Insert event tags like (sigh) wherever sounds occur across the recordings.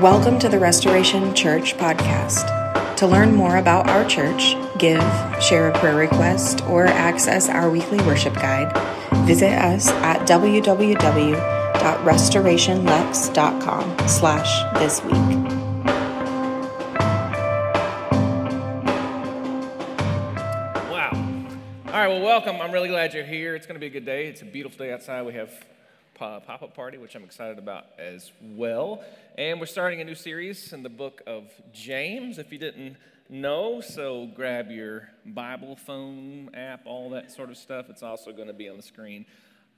Welcome to the Restoration Church podcast. To learn more about our church, give, share a prayer request, or access our weekly worship guide, visit us at www.restorationlex.com slash this week. Wow. All right, well, welcome. I'm really glad you're here. It's going to be a good day. It's a beautiful day outside. We have pop up party, which I'm excited about as well. And we're starting a new series in the book of James, if you didn't know. So grab your Bible phone app, all that sort of stuff. It's also going to be on the screen.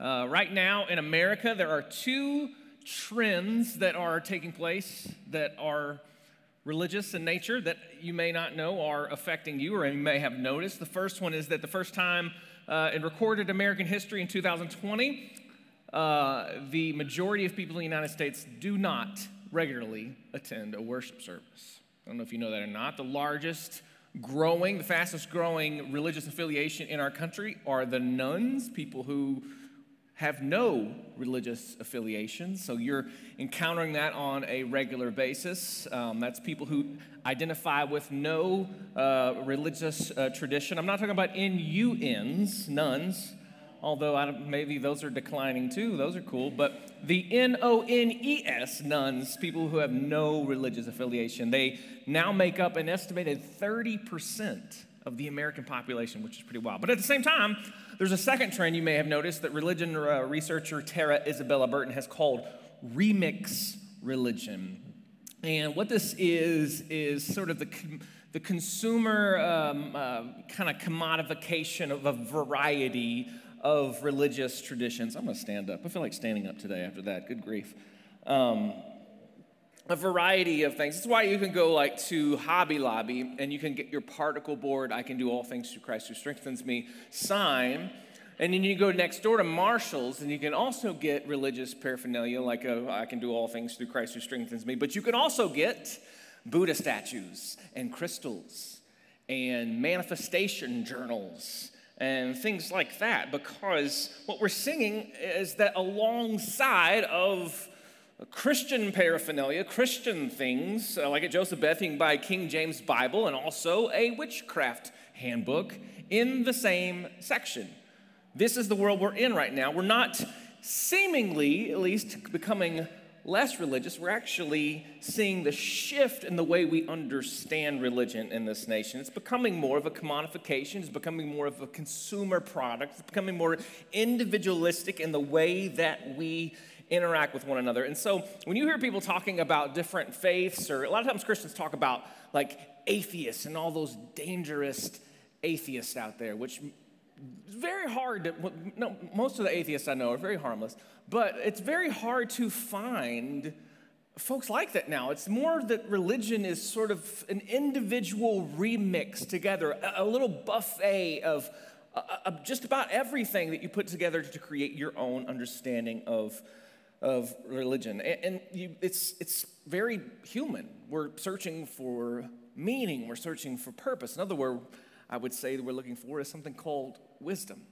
Uh, right now in America, there are two trends that are taking place that are religious in nature that you may not know are affecting you or you may have noticed. The first one is that the first time uh, in recorded American history in 2020, uh, the majority of people in the United States do not regularly attend a worship service. I don't know if you know that or not. The largest growing, the fastest growing religious affiliation in our country are the nones, people who have no religious affiliation. So you're encountering that on a regular basis. Um, that's people who identify with no uh, religious uh, tradition. I'm not talking about N-U-Ns, nuns although maybe those are declining too. Those are cool. But the N O N E S, nones, people who have no religious affiliation, they now make up an estimated 30% of the American population, which is pretty wild. But at the same time, there's a second trend you may have noticed that religion uh, researcher Tara Isabella Burton has called remix religion. And what this is, is sort of the, the consumer um, uh, kind of commodification of a variety of religious traditions. I'm going to stand up. I feel like standing up today after that. Good grief. Um, a variety of things. That's why you can go like to Hobby Lobby and you can get your particle board. I can do all things through Christ who strengthens me sign. And then you go next door to Marshall's and you can also get religious paraphernalia like a, I can do all things through Christ who strengthens me. But you can also get Buddha statues and crystals and manifestation journals and things like that because what we're singing is that alongside of Christian paraphernalia, Christian things, uh, like a Joseph Beth, buy King James Bible and also a witchcraft handbook in the same section. This is the world we're in right now. We're not seemingly, at least, becoming less religious, we're actually seeing the shift in the way we understand religion in this nation. It's becoming more of a commodification, it's becoming more of a consumer product, it's becoming more individualistic in the way that we interact with one another. And so when you hear people talking about different faiths, or a lot of times Christians talk about like atheists and all those dangerous atheists out there, which very hard to, no, most of the atheists I know are very harmless, but it's very hard to find folks like that now. It's more that religion is sort of an individual remix together, a, a little buffet of, uh, of just about everything that you put together to create your own understanding of, of religion. And, and you, it's, it's very human. We're searching for meaning, we're searching for purpose. Another word I would say that we're looking for is something called wisdom.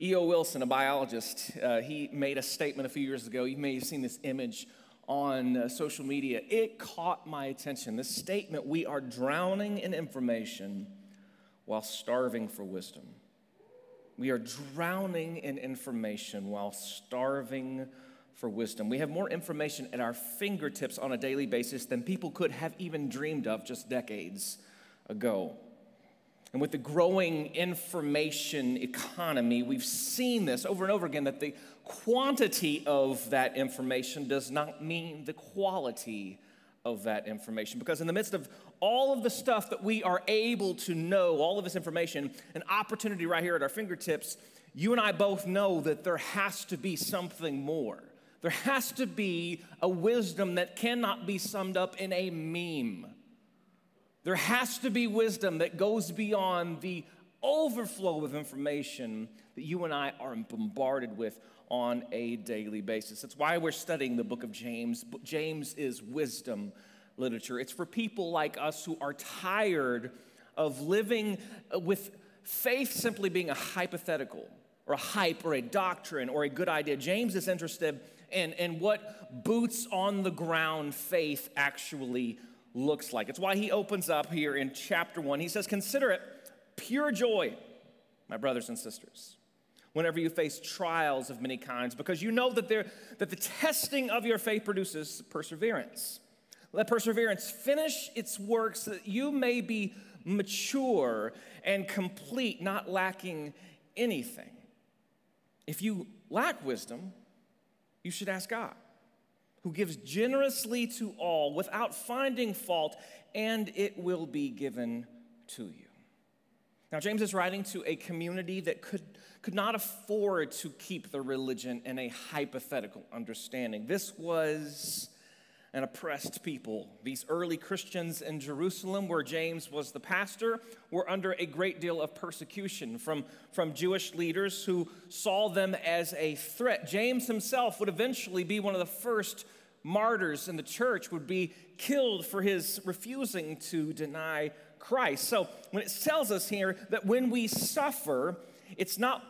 E.O. Wilson, a biologist, uh, he made a statement a few years ago. You may have seen this image on uh, social media. It caught my attention. This statement we are drowning in information while starving for wisdom. We are drowning in information while starving for wisdom. We have more information at our fingertips on a daily basis than people could have even dreamed of just decades ago. And with the growing information economy, we've seen this over and over again that the quantity of that information does not mean the quality of that information. Because in the midst of all of the stuff that we are able to know, all of this information, an opportunity right here at our fingertips, you and I both know that there has to be something more. There has to be a wisdom that cannot be summed up in a meme. There has to be wisdom that goes beyond the overflow of information that you and I are bombarded with on a daily basis. That's why we're studying the book of James. James is wisdom literature. It's for people like us who are tired of living uh, with faith simply being a hypothetical or a hype or a doctrine or a good idea. James is interested in, and what boots on the ground faith actually looks like. It's why he opens up here in chapter one. He says, Consider it pure joy, my brothers and sisters, whenever you face trials of many kinds, because you know that, that the testing of your faith produces perseverance. Let perseverance finish its work so that you may be mature and complete, not lacking anything. If you lack wisdom, you should ask God, who gives generously to all without finding fault, and it will be given to you. Now, James is writing to a community that could, could not afford to keep the religion in a hypothetical understanding. This was an oppressed people. These early Christians in Jerusalem, where James was the pastor, were under a great deal of persecution from, from Jewish leaders who saw them as a threat. James himself would eventually be one of the first martyrs in the church, would be killed for his refusing to deny Christ. So when it tells us here that when we suffer, it's not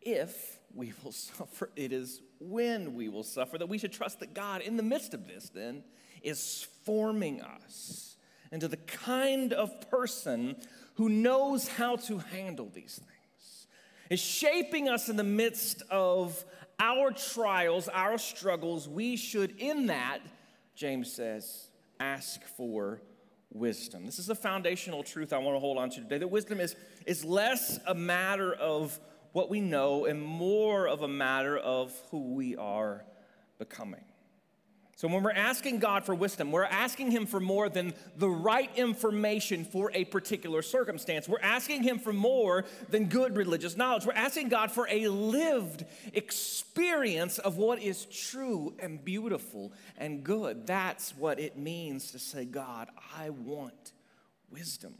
if we will (laughs) suffer, it is when we will suffer, that we should trust that God, in the midst of this, then, is forming us into the kind of person who knows how to handle these things, is shaping us in the midst of our trials, our struggles. We should, in that, James says, ask for wisdom. This is a foundational truth I want to hold on to today that wisdom is, is less a matter of what we know and more of a matter of who we are becoming. So, when we're asking God for wisdom, we're asking Him for more than the right information for a particular circumstance. We're asking Him for more than good religious knowledge. We're asking God for a lived experience of what is true and beautiful and good. That's what it means to say, God, I want wisdom.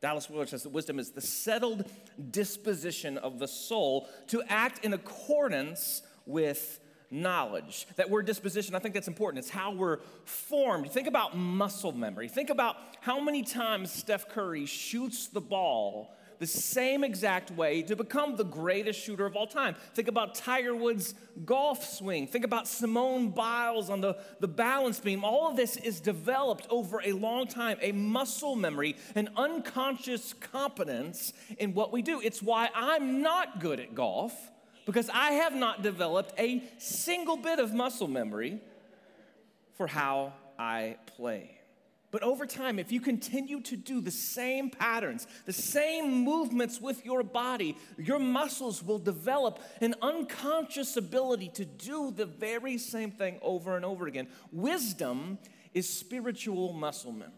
Dallas Willard says that wisdom is the settled disposition of the soul to act in accordance with knowledge. That word disposition, I think that's important. It's how we're formed. Think about muscle memory. Think about how many times Steph Curry shoots the ball the same exact way to become the greatest shooter of all time. Think about Tiger Woods' golf swing. Think about Simone Biles on the, the balance beam. All of this is developed over a long time, a muscle memory, an unconscious competence in what we do. It's why I'm not good at golf because I have not developed a single bit of muscle memory for how I play. But over time, if you continue to do the same patterns, the same movements with your body, your muscles will develop an unconscious ability to do the very same thing over and over again. Wisdom is spiritual muscle memory.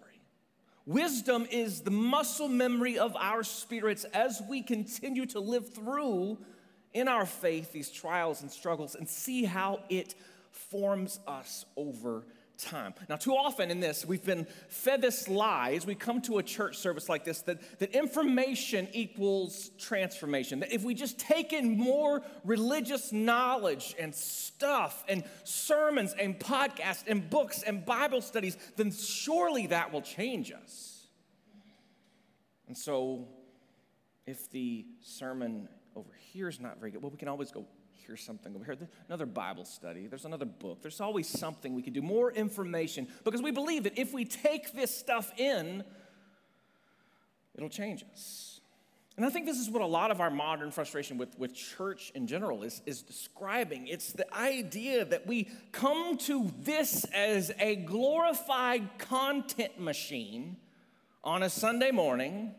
Wisdom is the muscle memory of our spirits as we continue to live through in our faith these trials and struggles and see how it forms us over time. Now, too often in this, we've been fed this lie as we come to a church service like this that, that information equals transformation. That if we just take in more religious knowledge and stuff and sermons and podcasts and books and Bible studies, then surely that will change us. And so, if the sermon over here is not very good, well, we can always go here's something over here, another Bible study, there's another book. There's always something we can do, more information, because we believe that if we take this stuff in, it'll change us. And I think this is what a lot of our modern frustration with, with church in general is, is describing. It's the idea that we come to this as a glorified content machine on a Sunday morning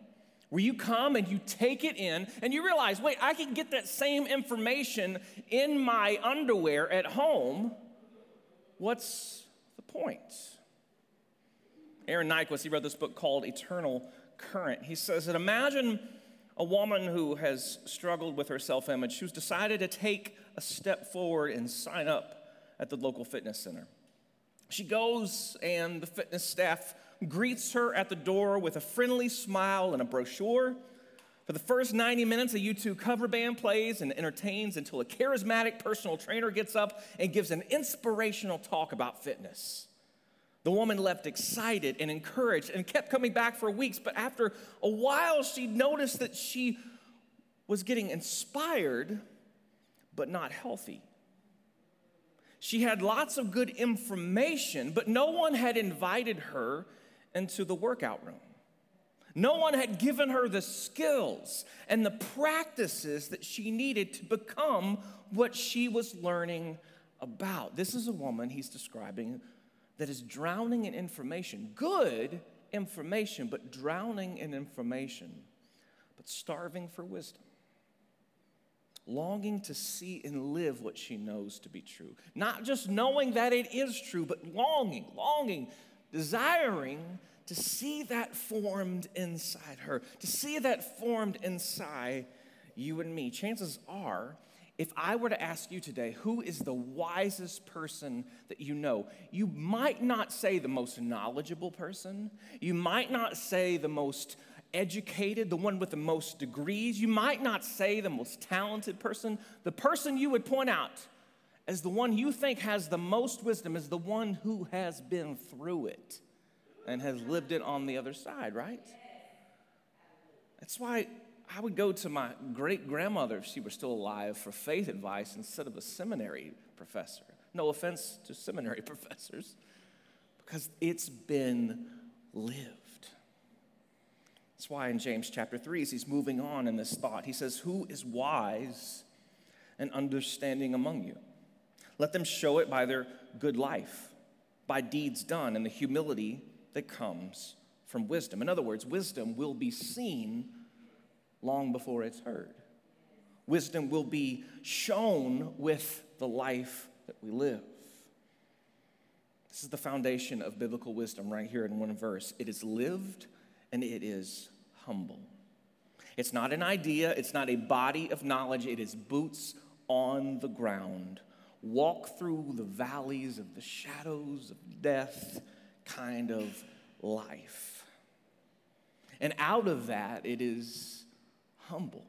where you come and you take it in and you realize, wait, I can get that same information in my underwear at home. What's the point? Aaron Niequist, he wrote this book called Eternal Current. He says that imagine a woman who has struggled with her self image, who's decided to take a step forward and sign up at the local fitness center. She goes, and the fitness staff greets her at the door with a friendly smile and a brochure. For the first 90 minutes, a U2 cover band plays and entertains until a charismatic personal trainer gets up and gives an inspirational talk about fitness. The woman left excited and encouraged and kept coming back for weeks, but after a while, she noticed that she was getting inspired, but not healthy. She had lots of good information, but no one had invited her into the workout room. No one had given her the skills and the practices that she needed to become what she was learning about. This is a woman he's describing that is drowning in information, good information, but drowning in information, but starving for wisdom. Longing to see and live what she knows to be true. Not just knowing that it is true, but longing, longing, desiring to see that formed inside her, to see that formed inside you and me. Chances are, if I were to ask you today, who is the wisest person that you know, you might not say the most knowledgeable person. You might not say the most educated, the one with the most degrees. You might not say the most talented person. The person you would point out as the one you think has the most wisdom is the one who has been through it and has lived it on the other side, right? That's why I would go to my great grandmother if she were still alive for faith advice instead of a seminary professor. No offense to seminary (laughs) professors, because it's been lived. That's why in James chapter 3, as he's moving on in this thought, he says, Who is wise and understanding among you? Let them show it by their good life, by deeds done, and the humility that comes from wisdom. In other words, wisdom will be seen long before it's heard. Wisdom will be shown with the life that we live. This is the foundation of biblical wisdom right here in one verse. It is lived and it is humble. It's not an idea, it's not a body of knowledge, it is boots on the ground. Walk through the valleys of the shadows of death kind of life. And out of that, it is humble.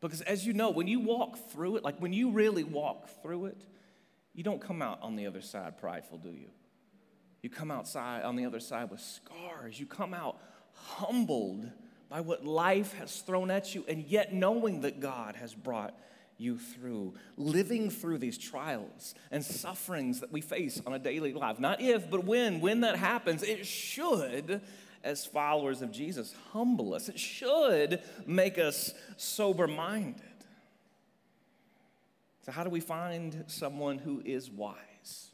Because as you know, when you walk through it, like when you really walk through it, you don't come out on the other side prideful, do you? You come outside on the other side with scars. You come out humbled by what life has thrown at you, and yet knowing that God has brought you through, living through these trials and sufferings that we face on a daily life. Not if, but when. When that happens, it should, as followers of Jesus, humble us. It should make us sober minded. So, how do we find someone who is wise?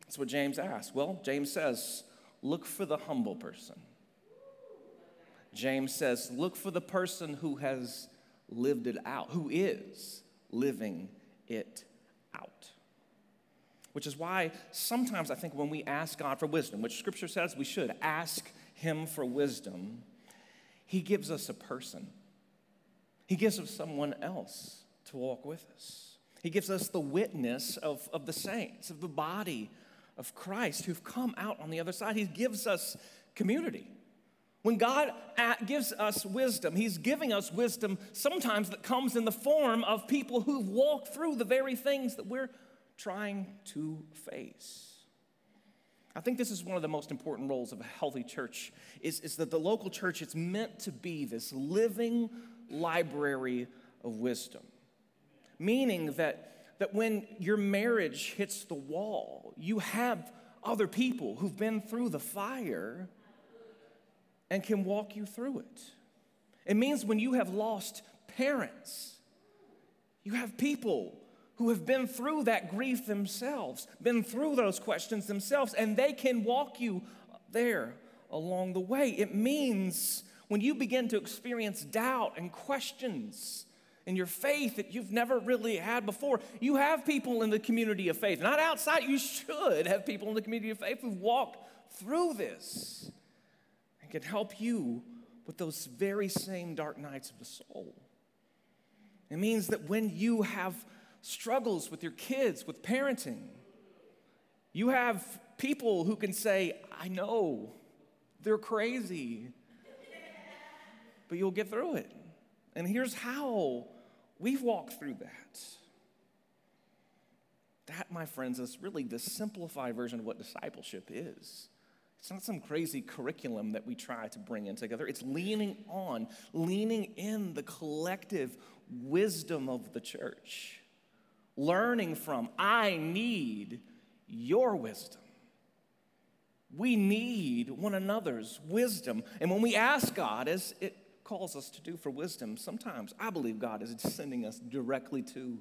That's what James asks. Well, James says, look for the humble person. James says, look for the person who has lived it out, who is living it out. Which is why sometimes I think when we ask God for wisdom, which scripture says we should ask Him for wisdom, He gives us a person. He gives us someone else to walk with us. He gives us the witness of, of the saints, of the body of Christ who've come out on the other side. He gives us community. When God gives us wisdom, He's giving us wisdom sometimes that comes in the form of people who've walked through the very things that we're trying to face. I think this is one of the most important roles of a healthy church is, is that the local church is meant to be this living library of wisdom. Meaning that, that when your marriage hits the wall, you have other people who've been through the fire and can walk you through it. It means when you have lost parents, you have people who have been through that grief themselves, been through those questions themselves, and they can walk you there along the way. It means when you begin to experience doubt and questions in your faith that you've never really had before, you have people in the community of faith, not outside, you should have people in the community of faith who've walked through this can help you with those very same dark nights of the soul. It means that when you have struggles with your kids, with parenting, you have people who can say, I know, they're crazy, but you'll get through it. And here's how we've walked through that. That, my friends, is really the simplified version of what discipleship is. It's not some crazy curriculum that we try to bring in together. It's leaning on, leaning in the collective wisdom of the church, learning from. I need your wisdom. We need one another's wisdom. And when we ask God, as it calls us to do for wisdom, sometimes I believe God is sending us directly to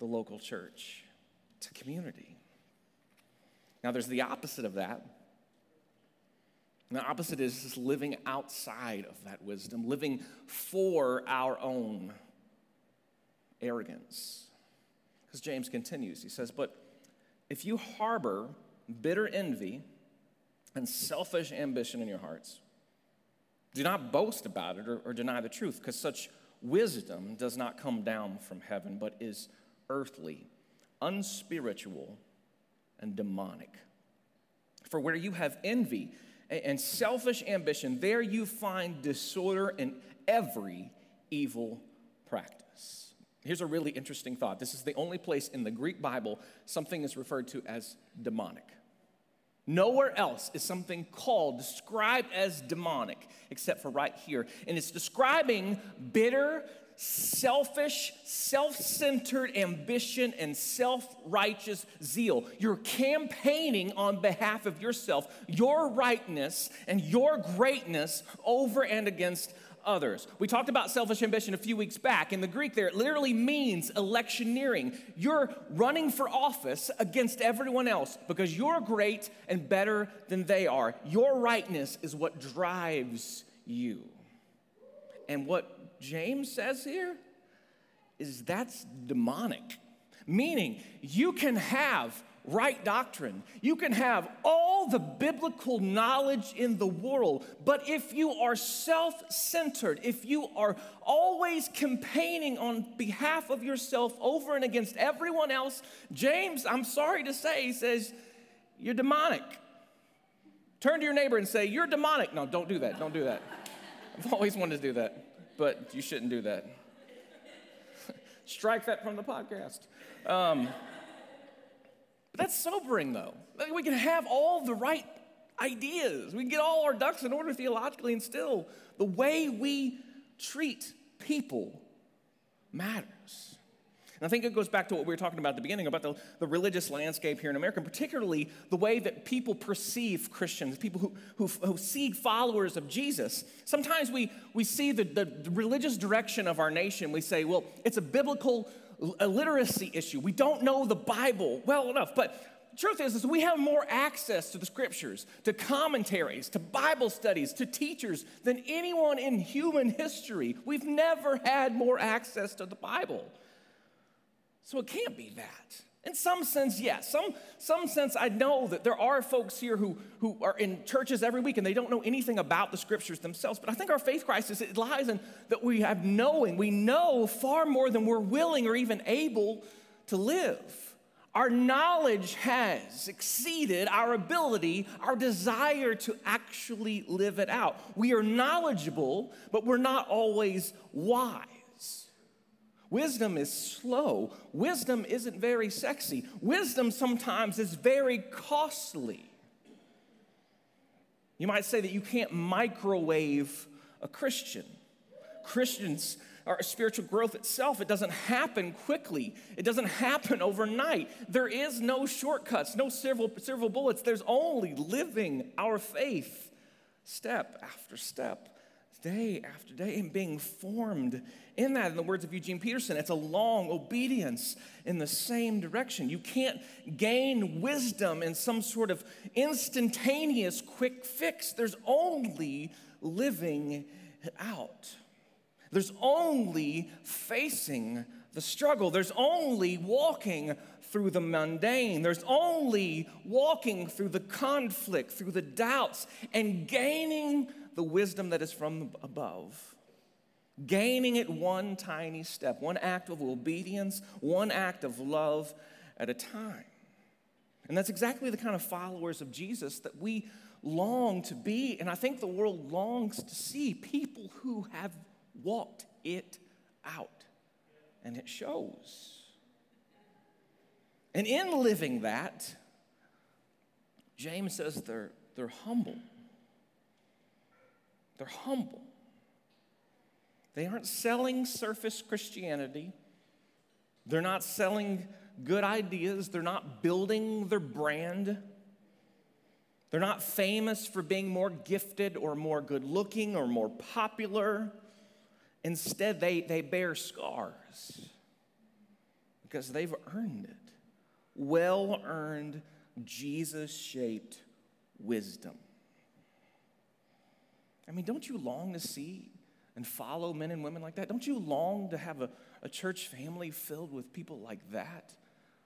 the local church, to community. Now, there's the opposite of that. And the opposite is just living outside of that wisdom, living for our own arrogance. Because James continues, he says, But if you harbor bitter envy and selfish ambition in your hearts, do not boast about it or, or deny the truth, because such wisdom does not come down from heaven, but is earthly, unspiritual, and demonic. For where you have envy and selfish ambition, there you find disorder in every evil practice. Here's a really interesting thought. This is the only place in the Greek Bible something is referred to as demonic. Nowhere else is something called, described as demonic, except for right here. And it's describing bitter, selfish, self centered ambition and self righteous zeal. You're campaigning on behalf of yourself, your rightness, and your greatness over and against others. We talked about selfish ambition a few weeks back. In the Greek, there, it literally means electioneering. You're running for office against everyone else because you're great and better than they are. Your rightness is what drives you. And what James says here is that's demonic. Meaning, you can have right doctrine, you can have all the biblical knowledge in the world, but if you are self centered, if you are always campaigning on behalf of yourself over and against everyone else, James, I'm sorry to say, says, you're demonic. Turn to your neighbor and say, You're demonic. No, don't do that. Don't do that. I've always wanted to do that but you shouldn't do that. (laughs) Strike that from the podcast. Um, but that's sobering, though. Like we can have all the right ideas, we can get all our ducks in order theologically, and still the way we treat people matters. And I think it goes back to what we were talking about at the beginning about the, the religious landscape here in America, and particularly the way that people perceive Christians, people who, who, who see followers of Jesus. Sometimes we, we see the, the, religious direction of our nation. We say, well, it's a biblical illiteracy issue. We don't know the Bible well enough. But truth is, is we have more access to the scriptures, to commentaries, to Bible studies, to teachers than anyone in human history. We've never had more access to the Bible. So it can't be that. In some sense, yes. Some, some sense, I know that there are folks here who, who are in churches every week and they don't know anything about the scriptures themselves. But I think our faith crisis it lies in that we have knowing. We know far more than we're willing or even able to live. Our knowledge has exceeded our ability, our desire to actually live it out. We are knowledgeable, but we're not always wise. Wisdom is slow. Wisdom isn't very sexy. Wisdom sometimes is very costly. You might say that you can't microwave a Christian. Christians our spiritual growth itself, it doesn't happen quickly. It doesn't happen overnight. There is no shortcuts, no silver bullets. There's only living our faith step after step day after day and being formed in that. In the words of Eugene Peterson, it's a long obedience in the same direction. You can't gain wisdom in some sort of instantaneous quick fix. There's only living out. There's only facing the struggle. There's only walking through the mundane. There's only walking through the conflict, through the doubts, and gaining the wisdom that is from above. Gaining it one tiny step, one act of obedience, one act of love at a time. And that's exactly the kind of followers of Jesus that we long to be. And I think the world longs to see people who have walked it out. And it shows. And in living that, James says they're, they're humble. They're humble. They aren't selling surface Christianity. They're not selling good ideas. They're not building their brand. They're not famous for being more gifted or more good looking or more popular. Instead, they, they bear scars because they've earned it. Well earned, Jesus shaped wisdom. I mean, don't you long to see and follow men and women like that? Don't you long to have a, a church family filled with people like that?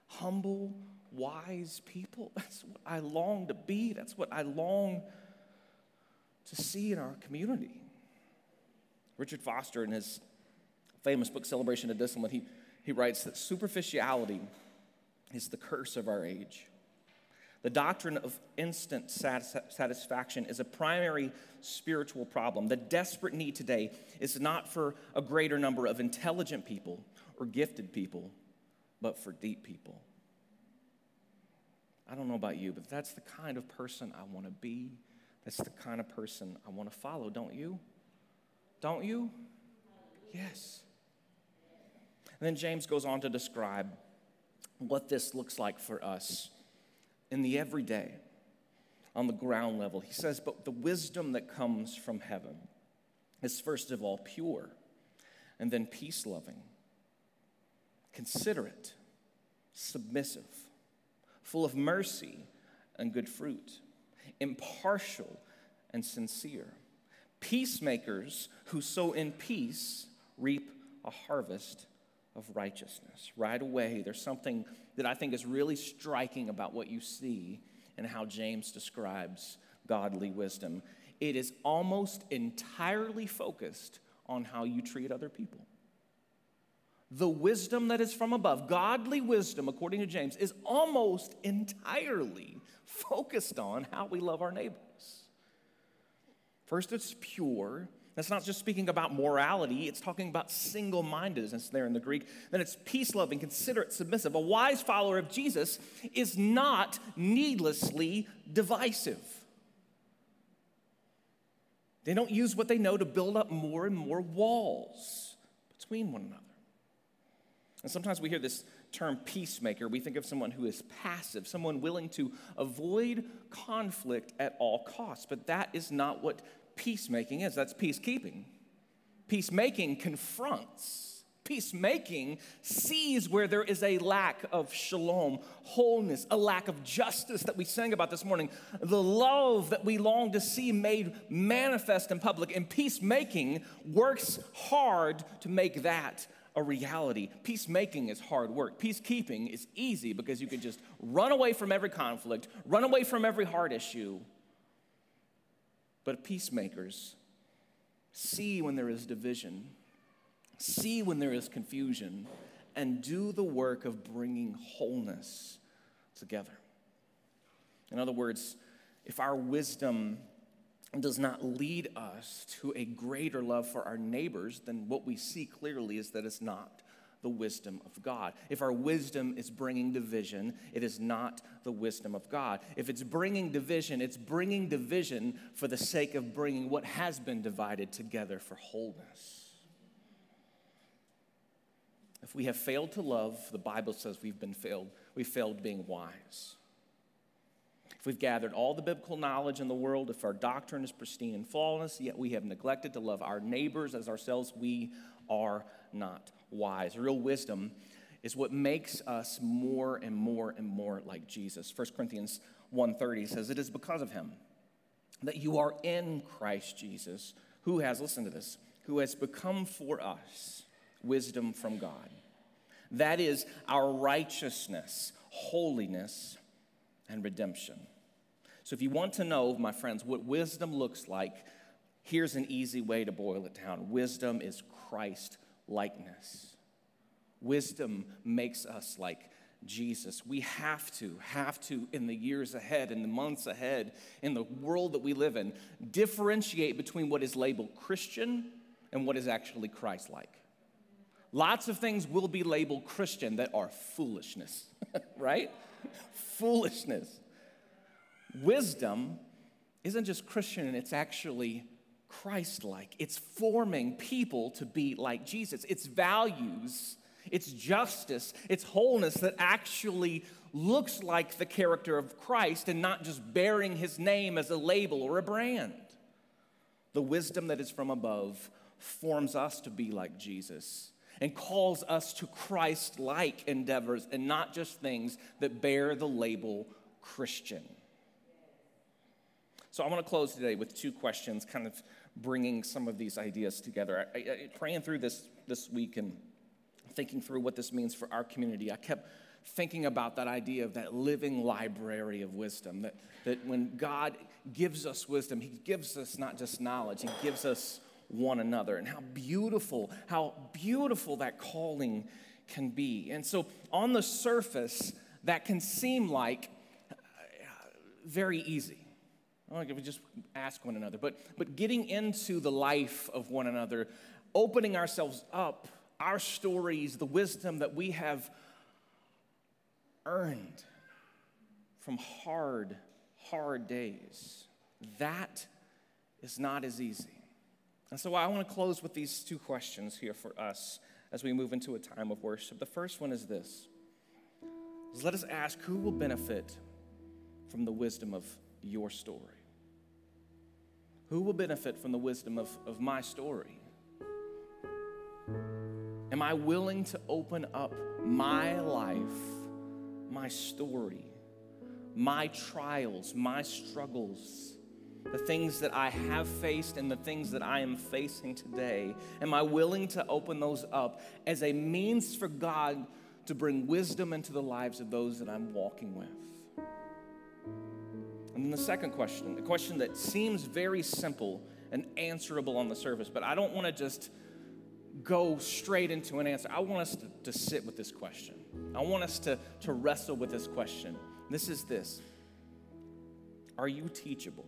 Humble, wise people. (laughs) That's what I long to be. That's what I long to see in our community. Richard Foster, in his famous book, Celebration of Discipline, he, he writes that superficiality is the curse of our age. The doctrine of instant satisfaction is a primary spiritual problem. The desperate need today is not for a greater number of intelligent people or gifted people, but for deep people. I don't know about you, but that's the kind of person I want to be. That's the kind of person I want to follow, don't you? Don't you? Yes. And then James goes on to describe what this looks like for us in the everyday, on the ground level. He says, But the wisdom that comes from heaven is first of all pure, and then peace loving, considerate, submissive, full of mercy and good fruit, impartial and sincere. Peacemakers who sow in peace reap a harvest of righteousness. Right away, there's something that I think is really striking about what you see and how James describes godly wisdom. It is almost entirely focused on how you treat other people. The wisdom that is from above, godly wisdom, according to James, is almost entirely focused on how we love our neighbors. First, it's pure. That's not just speaking about morality, it's talking about single mindedness there in the Greek. Then it's peace loving, considerate, submissive. A wise follower of Jesus is not needlessly divisive. They don't use what they know to build up more and more walls between one another. And sometimes we hear this term peacemaker. We think of someone who is passive, someone willing to avoid conflict at all costs. But that is not what peacemaking is. That's peacekeeping. Peacemaking confronts. Peacemaking sees where there is a lack of shalom, wholeness, a lack of justice that we sang about this morning, the love that we long to see made manifest in public. And peacemaking works hard to make that a reality. Peacemaking is hard work. Peacekeeping is easy because you can just run away from every conflict, run away from every hard issue, but peacemakers see when there is division, see when there is confusion, and do the work of bringing wholeness together. In other words, if our wisdom does not lead us to a greater love for our neighbors, then what we see clearly is that it's not the wisdom of God. If our wisdom is bringing division, it is not the wisdom of God. If it's bringing division, it's bringing division for the sake of bringing what has been divided together for wholeness. If we have failed to love, the Bible says we've been failed. We failed being wise. If we've gathered all the biblical knowledge in the world, if our doctrine is pristine and flawless, yet we have neglected to love our neighbors as ourselves, we are not wise. Real wisdom is what makes us more and more and more like Jesus. 1 Corinthians 1:30 says it is because of him that you are in Christ Jesus, who has listened to this, who has become for us wisdom from God. That is our righteousness, holiness, and redemption. So if you want to know, my friends, what wisdom looks like, here's an easy way to boil it down. Wisdom is Christ likeness. Wisdom makes us like Jesus. We have to, have to, in the years ahead, in the months ahead, in the world that we live in, differentiate between what is labeled Christian and what is actually Christ like. Lots of things will be labeled Christian that are foolishness, (laughs) right? foolishness. Wisdom isn't just Christian, it's actually Christ like. It's forming people to be like Jesus. Its values It's justice, it's wholeness that actually looks like the character of Christ and not just bearing his name as a label or a brand. The wisdom that is from above forms us to be like Jesus and calls us to Christ like endeavors and not just things that bear the label Christian. So I want to close today with two questions, kind of bringing some of these ideas together. I, I, praying through this this week and thinking through what this means for our community, I kept thinking about that idea of that living library of wisdom. That, that when God gives us wisdom, He gives us not just knowledge, He gives us one another. And how beautiful, how beautiful that calling can be. And so, on the surface, that can seem like uh, very easy. Like if we just ask one another, but, but getting into the life of one another, opening ourselves up, our stories, the wisdom that we have earned from hard, hard days, that is not as easy. And so I want to close with these two questions here for us as we move into a time of worship. The first one is this is let us ask who will benefit from the wisdom of your story? Who will benefit from the wisdom of, of my story? Am I willing to open up my life, my story, my trials, my struggles, the things that I have faced and the things that I am facing today? Am I willing to open those up as a means for God to bring wisdom into the lives of those that I'm walking with? And the second question, the question that seems very simple and answerable on the surface, but I don't want to just go straight into an answer. I want us to, to sit with this question. I want us to, to wrestle with this question. This is this Are you teachable?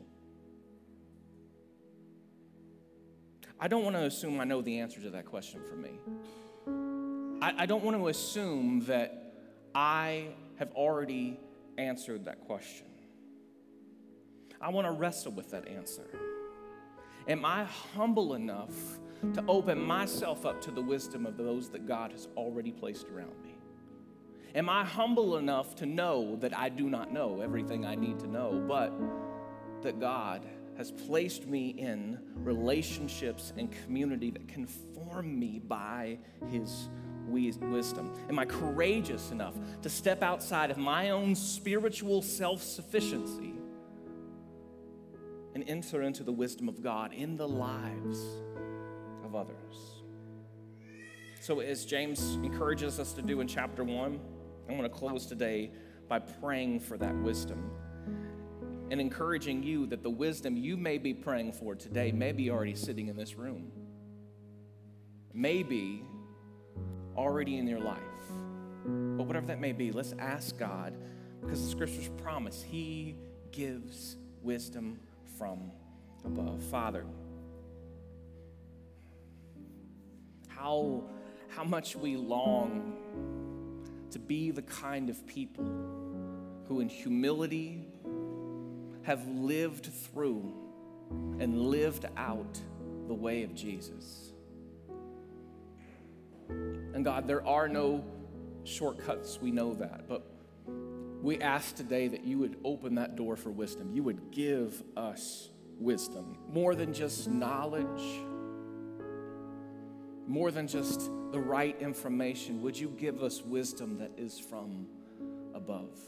I don't want to assume I know the answer to that question for me. I, I don't want to assume that I have already answered that question. I want to wrestle with that answer. Am I humble enough to open myself up to the wisdom of those that God has already placed around me? Am I humble enough to know that I do not know everything I need to know, but that God has placed me in relationships and community that can form me by His wisdom? Am I courageous enough to step outside of my own spiritual self sufficiency and enter into the wisdom of God in the lives of others. So, as James encourages us to do in chapter one, I want to close today by praying for that wisdom and encouraging you that the wisdom you may be praying for today may be already sitting in this room, maybe already in your life. But whatever that may be, let's ask God because the scriptures promise He gives wisdom from above. Father, how, how much we long to be the kind of people who, in humility, have lived through and lived out the way of Jesus. And God, there are no shortcuts, we know that, but we ask today that you would open that door for wisdom. You would give us wisdom, more than just knowledge more than just the right information, would you give us wisdom that is from above?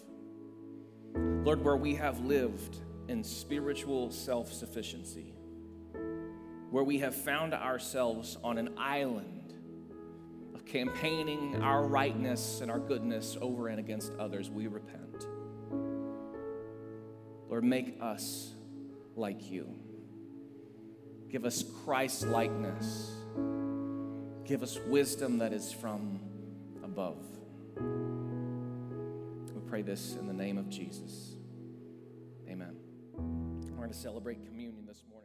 Lord, where we have lived in spiritual self sufficiency, where we have found ourselves on an island campaigning our rightness and our goodness over and against others, we repent. Lord, make us like you. Give us Christ likeness Give us wisdom that is from above. We pray this in the name of Jesus. Amen. We're going to celebrate communion this morning.